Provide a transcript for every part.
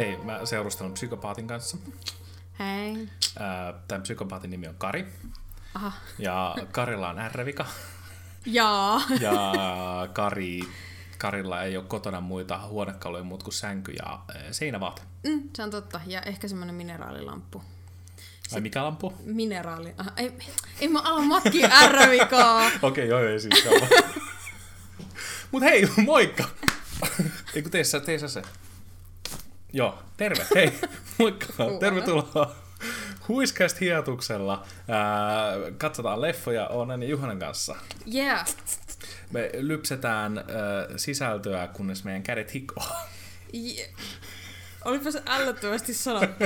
Hei, mä seurustelun psykopaatin kanssa. Hei. Tämän psykopaatin nimi on Kari. Aha. Ja Karilla on R-vika. Jaa. Ja Kari, Karilla ei ole kotona muita huonekaluja muut kuin sänky ja seinävaate. Mm, se on totta. Ja ehkä semmonen mineraalilamppu. Ai mikä lampu? Mineraali. Aha, ei, ei mä ala matkia ärvikaa. Okei, okay, joo, ei siis. Mut hei, moikka! Ei kun tee sä, tee sä se. Joo, terve, hei, moikka, tervetuloa. Huiskast hiatuksella. Ää, katsotaan leffoja Onnen ja Juhanen kanssa. Yeah. Me lypsetään ää, sisältöä, kunnes meidän kädet hikoo. yeah. Olipa se ällöttävästi sanottu.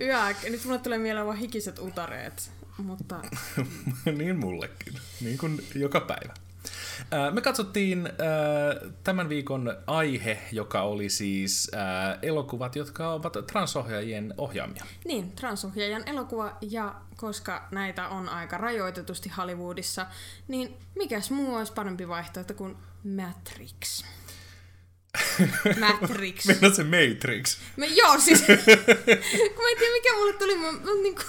Yäk. Nyt mulle tulee mieleen vaan hikiset utareet. Mutta niin mullekin, niin kuin joka päivä. Ää, Me katsottiin ää, tämän viikon aihe, joka oli siis ää, elokuvat, jotka ovat transohjaajien ohjaamia. niin, transohjaajan elokuva ja koska näitä on aika rajoitetusti Hollywoodissa, niin mikäs muu olisi parempi vaihtoehto kuin Matrix? Matrix. Mennään se Matrix. Me, joo, siis kun mä en tiedä mikä mulle tuli, mä, mä niin kuin,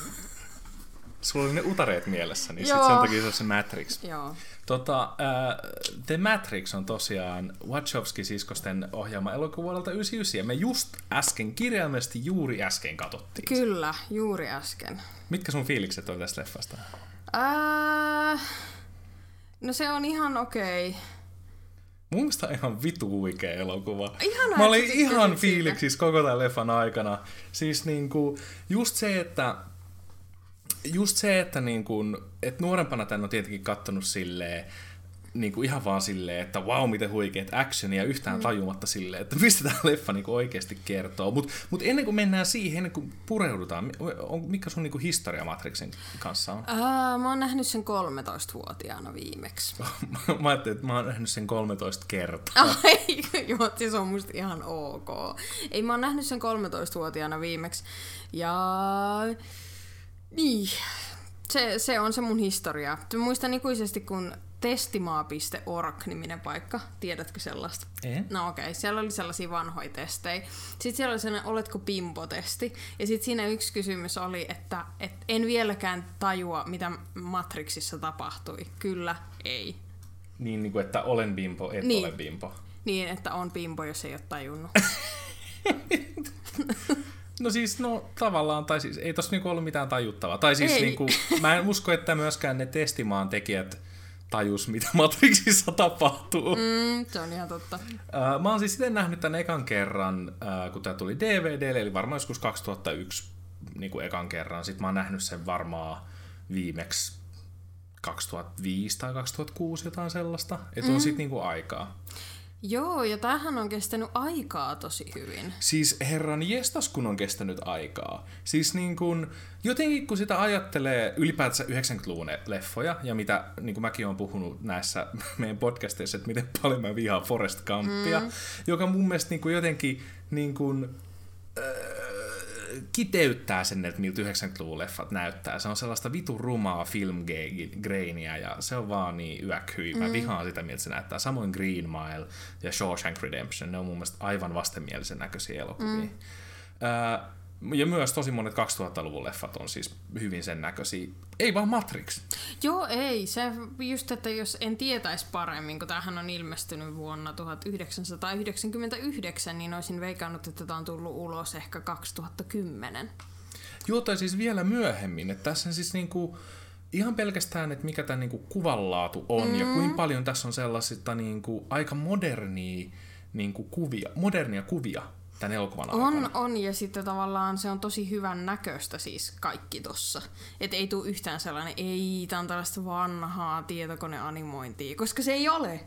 Sulla oli ne utareet mielessä, niin sit Joo. sen takia se on se Matrix. joo. Tota, ää, The Matrix on tosiaan Wachowski-siskosten ohjaama elokuva vuodelta 99, ja me just äsken, kirjaimellisesti juuri äsken katsottiin. Kyllä, juuri äsken. Mitkä sun fiilikset on tästä leffasta? Ää, no se on ihan okei. Okay. Mun mielestä ihan vitu huikea elokuva. Ihanaa, Mä olin ihan fiiliksissä koko tämän leffan aikana. Siis niinku, just se, että just se, että niinku, et nuorempana tän on tietenkin kattonut silleen, niinku ihan vaan silleen, että wow, miten huikeet actionia yhtään mm. tajumatta silleen, että mistä tämä leffa niinku oikeasti kertoo. Mutta mut ennen kuin mennään siihen, ennen kuin pureudutaan, on, mikä sun niinku historia Matrixin kanssa on? Ää, mä oon nähnyt sen 13-vuotiaana viimeksi. mä ajattelin, että mä oon nähnyt sen 13 kertaa. Ai, joo, se on musta ihan ok. Ei, mä oon nähnyt sen 13-vuotiaana viimeksi. Ja... Niin, se, se on se mun historia. Muistan ikuisesti, kun testimaa.org-niminen paikka, tiedätkö sellaista? En. No okei, okay. siellä oli sellaisia vanhoja testejä. Sitten siellä oli sellainen, oletko pimpo-testi. Ja sitten siinä yksi kysymys oli, että et en vieläkään tajua, mitä Matrixissa tapahtui. Kyllä, ei. Niin, niin kuin, että olen bimpo, et Niin. ole bimpo. Niin, että on pimpo, jos ei ole tajunnut. No siis, no tavallaan, tai siis ei tossa niinku ollut mitään tajuttavaa. Tai siis Ei. niinku, mä en usko, että myöskään ne testimaan tekijät tajus, mitä Matrixissa tapahtuu. Mm. Mm, se on ihan totta. Mä oon siis sitten nähnyt tämän ekan kerran, kun tää tuli DVD, eli varmaan joskus 2001 niin kuin ekan kerran. Sitten mä oon nähnyt sen varmaan viimeksi 2005 tai 2006 jotain sellaista. Että on sit niinku aikaa. Joo, ja tämähän on kestänyt aikaa tosi hyvin. Siis herran jestas, kun on kestänyt aikaa. Siis niin kun, jotenkin kun sitä ajattelee ylipäätänsä 90-luvun leffoja, ja mitä niin kuin mäkin olen puhunut näissä meidän podcasteissa, että miten paljon mä vihaan Forest Gumpia, mm. joka mun mielestä niin kuin jotenkin niin kuin, äh, kiteyttää sen, että miltä 90-luvun leffat näyttää. Se on sellaista vitu rumaa filmgrainia ja se on vaan niin yäkhyi. Mä vihaan sitä, miltä se näyttää. Samoin Green Mile ja Shawshank Redemption, ne on mun mielestä aivan vastenmielisen näköisiä elokuvia. Mm. Ja myös tosi monet 2000-luvun leffat on siis hyvin sen näköisiä. Ei vaan Matrix. Joo, ei. Se just, että jos en tietäisi paremmin, kun tämähän on ilmestynyt vuonna 1999, niin olisin veikannut, että tämä on tullut ulos ehkä 2010. Joo, tai siis vielä myöhemmin. Että tässä on siis niinku, ihan pelkästään, että mikä tämä niinku kuvanlaatu on mm. ja kuinka paljon tässä on sellaisista niinku, aika modernia niinku, kuvia, modernia kuvia tämän elokuvan aikana. On, on, ja sitten tavallaan se on tosi hyvän näköistä siis kaikki tossa. Että ei tule yhtään sellainen, ei, tää on tällaista vanhaa tietokoneanimointia, koska se ei ole.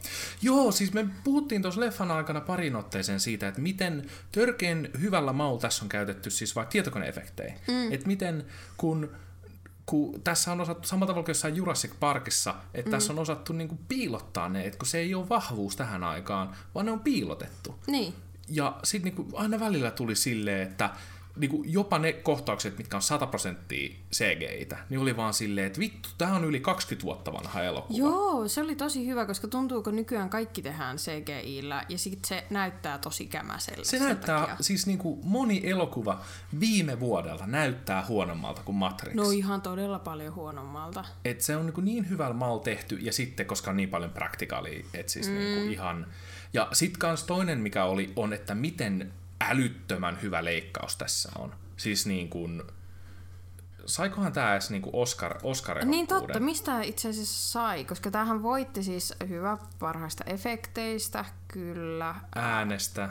Joo, siis me puhuttiin tuossa leffan aikana parin otteeseen siitä, että miten törkeän hyvällä maulla tässä on käytetty siis vaikka tietokoneefektejä. Mm. Että miten kun kun tässä on osattu samalla tavalla kuin jossain Jurassic Parkissa, että mm. tässä on osattu niinku piilottaa ne, että kun se ei ole vahvuus tähän aikaan, vaan ne on piilotettu. Niin. Ja sitten niinku aina välillä tuli silleen, että niin kuin jopa ne kohtaukset, mitkä on 100 prosenttia CGI-tä, niin oli vaan silleen, että vittu, tämä on yli 20 vuotta vanha elokuva. Joo, se oli tosi hyvä, koska tuntuu, kun nykyään kaikki tehdään CGI-llä ja sit se näyttää tosi kämäselle. Se näyttää, takia. siis niin kuin moni elokuva viime vuodelta näyttää huonommalta kuin Matrix. No ihan todella paljon huonommalta. Et se on niin, niin hyvällä maalla tehty, ja sitten, koska on niin paljon praktikaalia, että siis mm. niin ihan... Ja sitten kans toinen, mikä oli, on, että miten älyttömän hyvä leikkaus tässä on. Siis niin kuin... Saikohan tämä edes niin Oscar, oscar Niin totta, mistä itse asiassa sai? Koska tämähän voitti siis hyvä parhaista efekteistä, kyllä. Äänestä.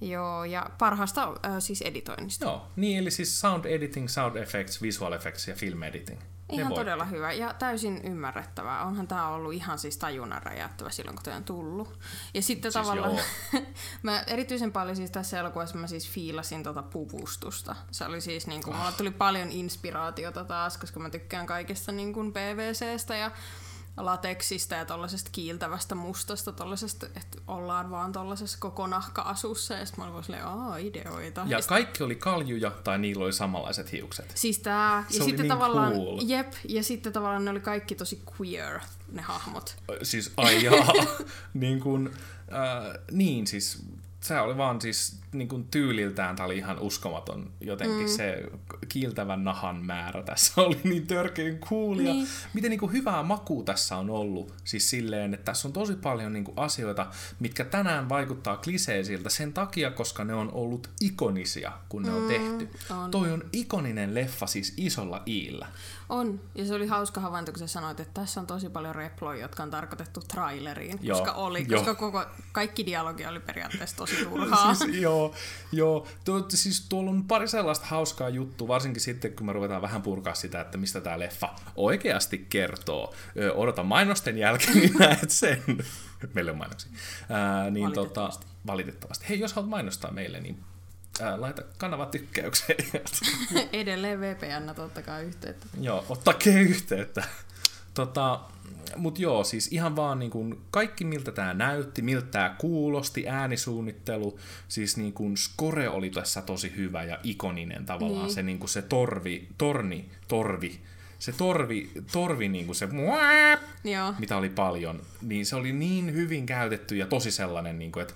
Joo, ja parhaasta äh, siis editoinnista. Joo, niin eli siis sound editing, sound effects, visual effects ja film editing. Ihan voitti. todella hyvä ja täysin ymmärrettävää. Onhan tämä ollut ihan siis tajunnan räjäyttävä silloin, kun tämä on tullut. Ja sitten Siis tavallaan, mä erityisen paljon siis tässä elokuvassa mä siis fiilasin tota puvustusta. Se oli siis niin kuin, mulla tuli paljon inspiraatiota taas, koska mä tykkään kaikesta niin kuin PVCstä ja lateksista ja tollasesta kiiltävästä mustasta, tollasesta, että ollaan vaan tollasessa koko nahka-asussa ja sitten mä olin silleen, aa, ideoita. Ja sit- kaikki oli kaljuja tai niillä oli samanlaiset hiukset. Siis tää, Se ja oli sitten niin tavallaan, cool. jep, ja sitten tavallaan ne oli kaikki tosi queer, ne hahmot. Siis ai jaa. niin kuin, äh, niin siis se oli vaan siis niin kuin tyyliltään tää oli ihan uskomaton jotenkin mm. se kiiltävän nahan määrä tässä oli niin törkeän cool ja Niin. miten niin kuin hyvää makua tässä on ollut siis silleen, että tässä on tosi paljon niin kuin asioita, mitkä tänään vaikuttaa kliseisiltä sen takia, koska ne on ollut ikonisia, kun ne on tehty. on. Toi on ikoninen leffa siis isolla iillä. On, ja se oli hauska havainto, kun sä sanoit, että tässä on tosi paljon reploja, jotka on tarkoitettu traileriin, Joo, koska oli, joo. koska koko, kaikki dialogi oli periaatteessa tosi turhaa. Siis, joo, joo. Tuo, siis tuolla on pari sellaista hauskaa juttua, varsinkin sitten, kun me ruvetaan vähän purkaa sitä, että mistä tämä leffa oikeasti kertoo. Ö, odota mainosten jälkeen, niin näet sen. Meille on mainoksia. Ää, niin Valitettavasti. Tota, valitettavasti. Hei, jos haluat mainostaa meille, niin ää, laita kanava tykkäykseen. Edelleen VPN totta kai yhteyttä. Joo, ottakee yhteyttä. Tota, mut joo, siis ihan vaan niin kun kaikki miltä tämä näytti, miltä tämä kuulosti, äänisuunnittelu, siis niin kun score oli tässä tosi hyvä ja ikoninen tavallaan, Niin. se, niin kun se torvi, torni, torvi, se torvi, torvi niin kuin se, Joo. mitä oli paljon, niin se oli niin hyvin käytetty ja tosi sellainen, niin kuin, että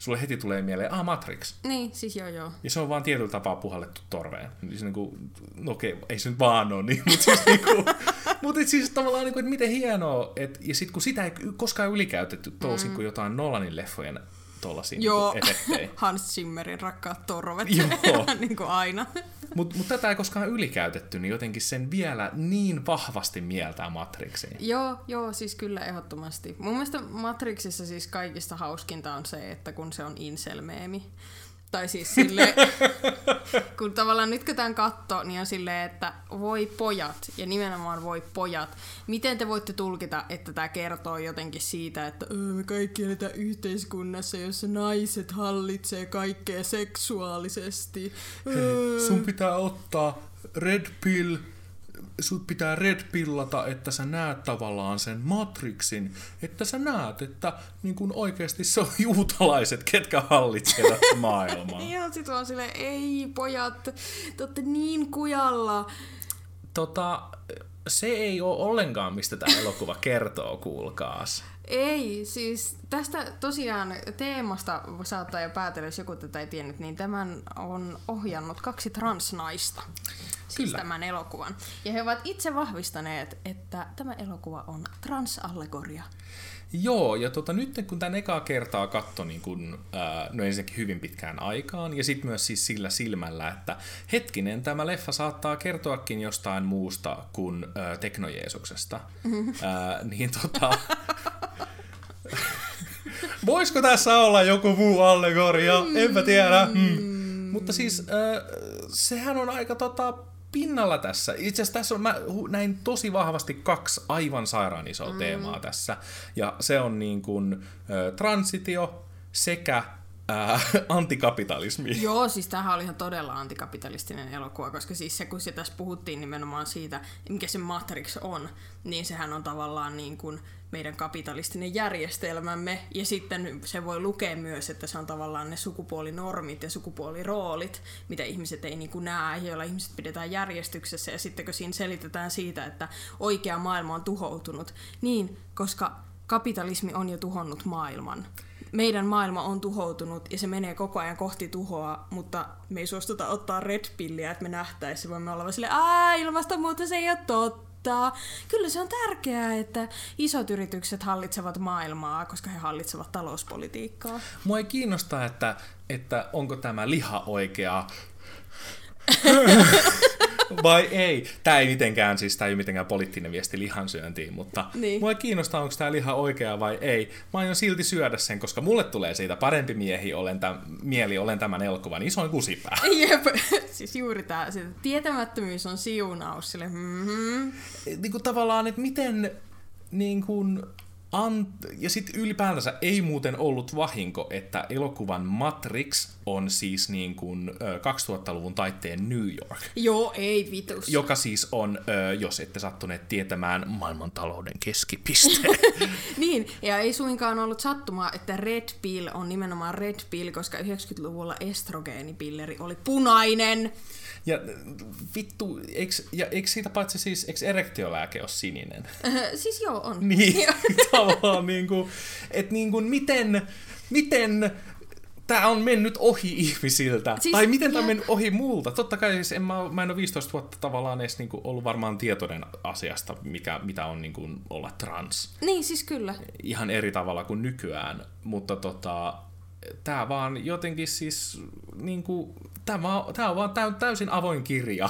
sulle heti tulee mieleen, ah Matrix. Niin, siis joo joo. Ja se on vaan tietyllä tapaa puhallettu torveen. Niin se niinku, no okei, ei se nyt vaan ole niin, mutta siis, niinku, mut et siis tavallaan, niinku, että miten hienoa, et, ja sitten kun sitä ei koskaan ylikäytetty toisin mm. kuin jotain Nolanin leffojen tollasia Joo. niinku, efektejä. Hans Zimmerin rakkaat torvet. Joo. niin kuin aina. Mutta mut tätä ei koskaan ylikäytetty, niin jotenkin sen vielä niin vahvasti mieltää Matrixiin. Joo, joo, siis kyllä ehdottomasti. Mun mielestä Matrixissa siis kaikista hauskinta on se, että kun se on inselmeemi. Tai siis sille, kun tavallaan nyt kun tämän katto, niin on silleen, että voi pojat, ja nimenomaan voi pojat, miten te voitte tulkita, että tämä kertoo jotenkin siitä, että "Öö, me kaikki eletään yhteiskunnassa, jossa naiset hallitsee kaikkea seksuaalisesti. Öö." Sun pitää ottaa red pill, sut pitää red pillata, että sä näet tavallaan sen Matrixin, että sä näet, että niin kun oikeasti se on juutalaiset, ketkä hallitsevat maailmaa. Ja sit vaan silleen, ei pojat, te ootte niin kujalla. Tota, se ei ole ollenkaan, mistä tämä elokuva kertoo, kuulkaas. Ei, siis tästä tosiaan teemasta saattaa jo päätellä, jos joku tätä ei tiennyt, niin tämän on ohjannut kaksi transnaista. Siis Kyllä. tämän elokuvan. Ja he ovat itse vahvistaneet, että tämä elokuva on transallegoria. Joo, ja tota, nyt kun tämän ekaa kertaa katso niin kun, ää, no ensinnäkin hyvin pitkään aikaan, ja sitten myös siis sillä silmällä, että hetkinen, tämä leffa saattaa kertoakin jostain muusta kuin ää, teknojeesuksesta. Ää, niin tota... Voisiko tässä olla joku muu allegoria? Enpä tiedä. Hmm. Mutta siis äh, sehän on aika tota, pinnalla tässä. Itse asiassa tässä on, mä näin tosi vahvasti kaksi aivan sairaan isoa mm. teemaa tässä. Ja se on niin kuin äh, transitio sekä antikapitalismi. Joo, siis tämähän oli ihan todella antikapitalistinen elokuva, koska siis se, kun se tässä puhuttiin nimenomaan siitä, mikä se Matrix on, niin sehän on tavallaan niin kuin meidän kapitalistinen järjestelmämme. Ja sitten se voi lukea myös, että se on tavallaan ne sukupuolinormit ja sukupuoliroolit, mitä ihmiset ei niin kuin näe, joilla ihmiset pidetään järjestyksessä. Ja sitten kun siinä selitetään siitä, että oikea maailma on tuhoutunut, niin koska kapitalismi on jo tuhonnut maailman. Meidän maailma on tuhoutunut ja se menee koko ajan kohti tuhoa, mutta me ei suostuta ottaa red pilliä, että me nähtäisiin. Voimme olla vaan silleen, aah, ilmastonmuutos ei ole totta. Kyllä se on tärkeää, että isot yritykset hallitsevat maailmaa, koska he hallitsevat talouspolitiikkaa. Mua ei kiinnosta, että, että onko tämä liha oikea vai ei. Tämä ei mitenkään, siis tämä ei mitenkään poliittinen viesti lihansyöntiin, mutta niin. mua ei kiinnosta, onko tämä liha oikea vai ei. Mä aion silti syödä sen, koska mulle tulee siitä parempi miehi, olen täm, mieli, olen tämän elokuvan isoin kusipää. Jep, siis juuri tämä, tietämättömyys on siunaus sille. Mm-hmm. Niin kuin tavallaan, että miten niin kuin, Ant- ja sitten ylipäätänsä ei muuten ollut vahinko, että elokuvan Matrix on siis niin kuin 2000-luvun taitteen New York. Joo, ei vitus. Joka siis on, jos ette sattuneet tietämään, maailmantalouden keskipiste. niin, ja ei suinkaan ollut sattumaa, että Red Pill on nimenomaan Red Pill, koska 90-luvulla estrogeenipilleri oli punainen. Ja vittu, eikö, ja eikö siitä paitsi siis, eikö erektiolääke ole sininen? Äh, siis joo, on. Niin, tavallaan niin kuin, että niin kuin miten, miten tämä on mennyt ohi ihmisiltä. Siis, tai miten tämä on mennyt ohi multa. Totta kai siis en mä, mä en ole 15 vuotta tavallaan edes niinku ollut varmaan tietoinen asiasta, mikä, mitä on niinku olla trans. Niin, siis kyllä. Ihan eri tavalla kuin nykyään. Mutta tota, tämä vaan jotenkin siis niinku, tämä, tämä on vaan täysin avoin kirja.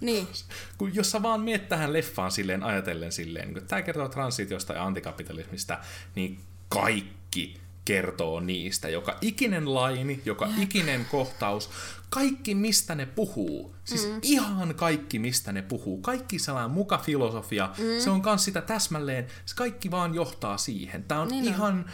Niin. Kun jos sä vaan miet tähän leffaan silleen ajatellen silleen, niin tämä kertoo transitiosta ja antikapitalismista, niin kaikki kertoo niistä. Joka ikinen laini, joka Jep. ikinen kohtaus, kaikki mistä ne puhuu. Siis mm. ihan kaikki mistä ne puhuu. Kaikki sellainen muka filosofia. Mm. Se on kans sitä täsmälleen. Se kaikki vaan johtaa siihen. Tämä on niin ihan... On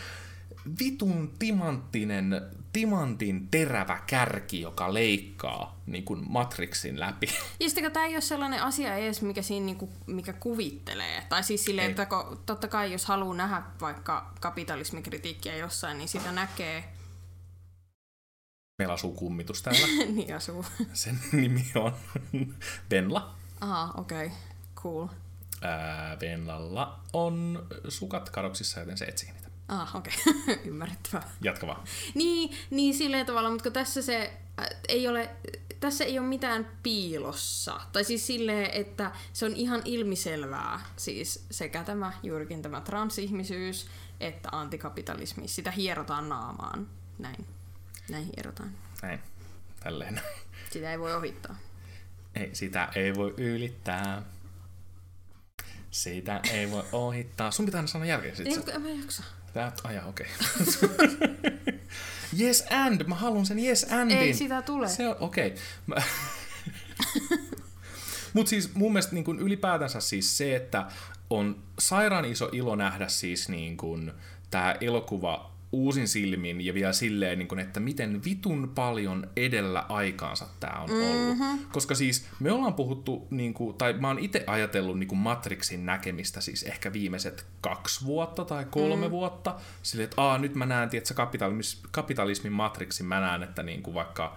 vitun timanttinen, timantin terävä kärki, joka leikkaa niin kuin Matrixin läpi. Ja sitten tämä ei ole sellainen asia edes, mikä, siinä, niin kuin, mikä kuvittelee. Tai siis silleen, että kun, totta kai jos haluaa nähdä vaikka kapitalismikritiikkiä jossain, niin sitä näkee Meillä asuu kummitus täällä. niin asuu. Sen nimi on Venla. Aha, okei. Okay. Cool. Ää, Venlalla on sukat kadoksissa, joten se etsii niitä. Ah, okei. Okay. Ymmärrettävää. Jatka vaan. Niin, niin silleen tavalla, mutta tässä se äh, ei ole, tässä ei ole mitään piilossa. Tai siis silleen, että se on ihan ilmiselvää, siis sekä tämä juurikin tämä transihmisyys, että antikapitalismi. Sitä hierotaan naamaan. Näin. Näin hierotaan. Näin. Tälleen. Sitä ei voi ohittaa. Ei, sitä ei voi ylittää. Sitä ei voi ohittaa. Sun pitää sanoa jälkeen sit. Ei, mä jaksa. Tää, aja, okei. Okay. yes and, mä haluan sen yes andin. Ei sitä tule. Se on, okei. Okay. Mutta siis mun mielestä niin kun ylipäätänsä siis se, että on sairaan iso ilo nähdä siis niin kun, tämä elokuva uusin silmin ja vielä silleen, niin kun, että miten vitun paljon edellä aikaansa tämä on ollut. Mm-hmm. Koska siis me ollaan puhuttu, niin kuin, tai mä oon itse ajatellut niin kuin Matrixin näkemistä siis ehkä viimeiset kaksi vuotta tai kolme mm. vuotta. Silleen, että Aa, nyt mä näen, että kapitalismin, kapitalismin Matrixin, mä näen, että niin kuin vaikka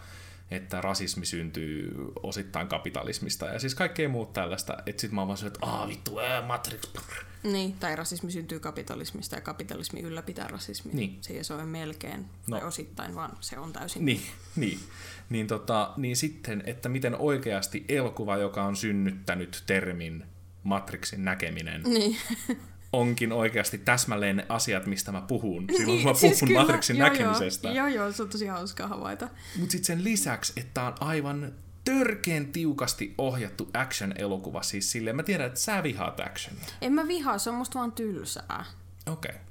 että rasismi syntyy osittain kapitalismista ja siis kaikkea muuta tällaista. Että sit mä oon vaan että aah vittu, ää, Matrix. Brr. Niin, tai rasismi syntyy kapitalismista ja kapitalismi ylläpitää rasismia. Niin. Se ei ole melkein no. tai osittain, vaan se on täysin. Niin, niin. Niin, tota, niin sitten, että miten oikeasti elokuva, joka on synnyttänyt termin Matrixin näkeminen, niin. onkin oikeasti täsmälleen ne asiat, mistä mä puhun. Silloin niin, mä puhun siis kyllä, Matrixin joo, näkemisestä. Joo, joo, se on tosi hauskaa havaita. Mutta sitten sen lisäksi, että on aivan törkeen tiukasti ohjattu action-elokuva. Siis silleen, mä tiedän, että sä vihaat actionia. En mä vihaa, se on musta vaan tylsää. Okei. Okay.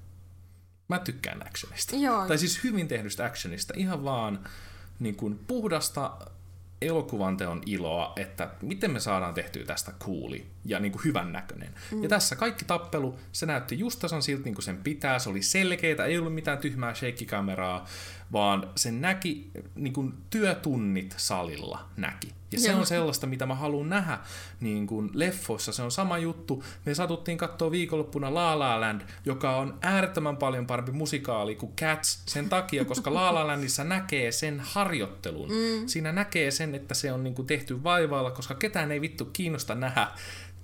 Mä tykkään actionista. Joo. Tai siis hyvin tehdystä actionista. Ihan vaan niin kuin puhdasta elokuvan teon iloa, että miten me saadaan tehtyä tästä cooli ja niin kuin hyvän näköinen. Mm. Ja tässä kaikki tappelu, se näytti just tasan siltä niin kuin sen pitää, se oli selkeää, ei ollut mitään tyhmää shake-kameraa, vaan se näki, niin kuin työtunnit salilla näki. Ja se Joo. on sellaista, mitä mä haluan nähdä niin kuin leffoissa. Se on sama juttu. Me satuttiin katsoa viikonloppuna La La Land, joka on äärettömän paljon parempi musikaali kuin Cats sen takia, koska La La Landissa näkee sen harjoittelun. Mm. Siinä näkee sen, että se on niin kuin tehty vaivaalla, koska ketään ei vittu kiinnosta nähdä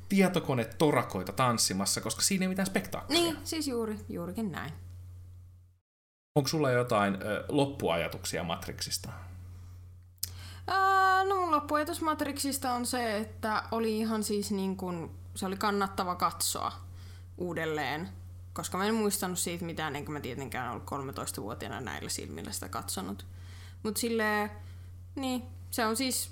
tietokone torakoita tanssimassa, koska siinä ei mitään spektaakkelia. Niin, siis juuri, juurikin näin. Onko sulla jotain ö, loppuajatuksia Matrixista? Ää, no mun loppuajatus Matrixista on se, että oli ihan siis niin kuin, se oli kannattava katsoa uudelleen, koska mä en muistanut siitä mitään, enkä mä tietenkään ollut 13-vuotiaana näillä silmillä sitä katsonut. Mutta silleen, niin, se on siis,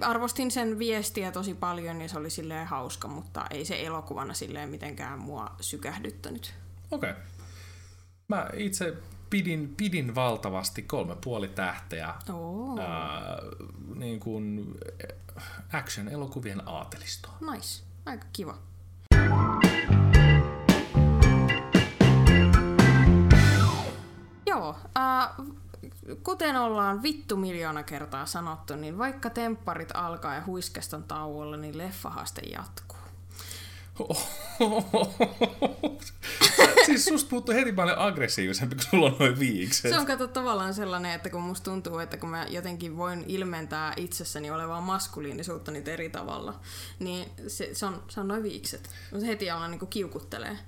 arvostin sen viestiä tosi paljon ja se oli silleen hauska, mutta ei se elokuvana silleen mitenkään mua sykähdyttänyt. Okei. Okay. Mä itse pidin, pidin valtavasti kolme puoli tähteä oh. ää, niin kuin action-elokuvien aatelistoa. Nice. Aika kiva. Joo, äh, kuten ollaan vittu miljoona kertaa sanottu, niin vaikka tempparit alkaa ja huiskeston tauolla, niin leffahaste jatkuu. Siis susta puuttuu heti paljon aggressiivisempi, kun sulla on noin viikset. Se on kato tavallaan sellainen, että kun musta tuntuu, että kun mä jotenkin voin ilmentää itsessäni olevaa maskuliinisuutta niitä eri tavalla, niin se, se, on, se on noin viikset. Se heti alan niin kiukuttelee.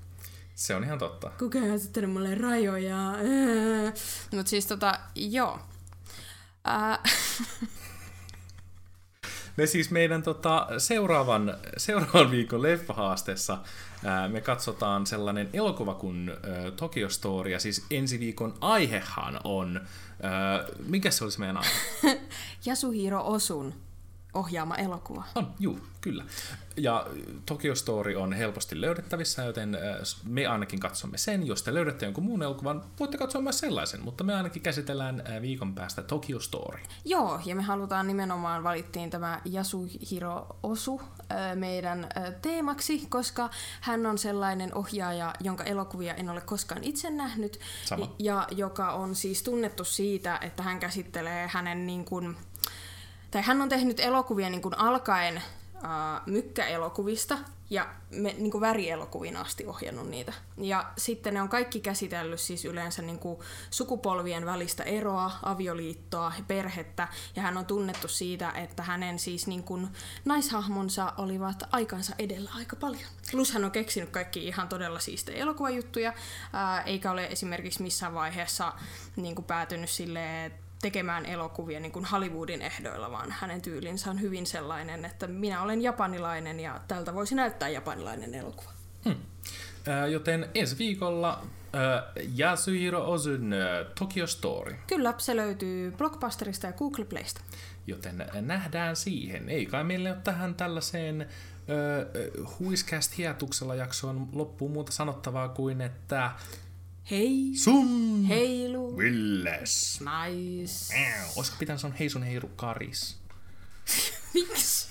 Se on ihan totta. Kuka on sitten mulle rajoja? Mutta siis tota, joo. Äh. Me siis meidän tota, seuraavan, seuraavan viikon leffahaasteessa ää, me katsotaan sellainen elokuva kuin ää, Tokyo Story, ja siis ensi viikon aihehan on, ää, mikä se olisi meidän aihe? Yasuhiro Osun ohjaama elokuva. On, juu, kyllä. Ja Tokyo Story on helposti löydettävissä, joten me ainakin katsomme sen. Jos te löydätte jonkun muun elokuvan, voitte katsoa myös sellaisen, mutta me ainakin käsitellään viikon päästä Tokyo Story. Joo, ja me halutaan nimenomaan, valittiin tämä Yasuhiro Osu meidän teemaksi, koska hän on sellainen ohjaaja, jonka elokuvia en ole koskaan itse nähnyt, Sama. ja joka on siis tunnettu siitä, että hän käsittelee hänen niin kuin, tai hän on tehnyt elokuvia niin kuin alkaen äh, mykkäelokuvista ja me, niin kuin värielokuvin asti ohjannut niitä. Ja sitten ne on kaikki käsitellyt siis yleensä niin kuin sukupolvien välistä eroa, avioliittoa, perhettä. Ja hän on tunnettu siitä, että hänen siis niin kuin naishahmonsa olivat aikansa edellä aika paljon. Plus hän on keksinyt kaikki ihan todella siistejä elokuvajuttuja, ää, eikä ole esimerkiksi missään vaiheessa niin kuin päätynyt silleen, tekemään elokuvia niin kuin Hollywoodin ehdoilla, vaan hänen tyylinsä on hyvin sellainen, että minä olen japanilainen ja tältä voisi näyttää japanilainen elokuva. Hmm. Joten ensi viikolla äh, Yasuhiro Ozun äh, Tokyo Story. Kyllä, se löytyy Blockbusterista ja Google Playsta. Joten nähdään siihen. Ei kai meille ole tähän tällaiseen äh, huiscast hietuksella jaksoon loppuun muuta sanottavaa kuin, että Hei. Sun. Heilu. Villes. Nice. Olisiko pitänyt sanoa hei sun heiru karis? Miksi?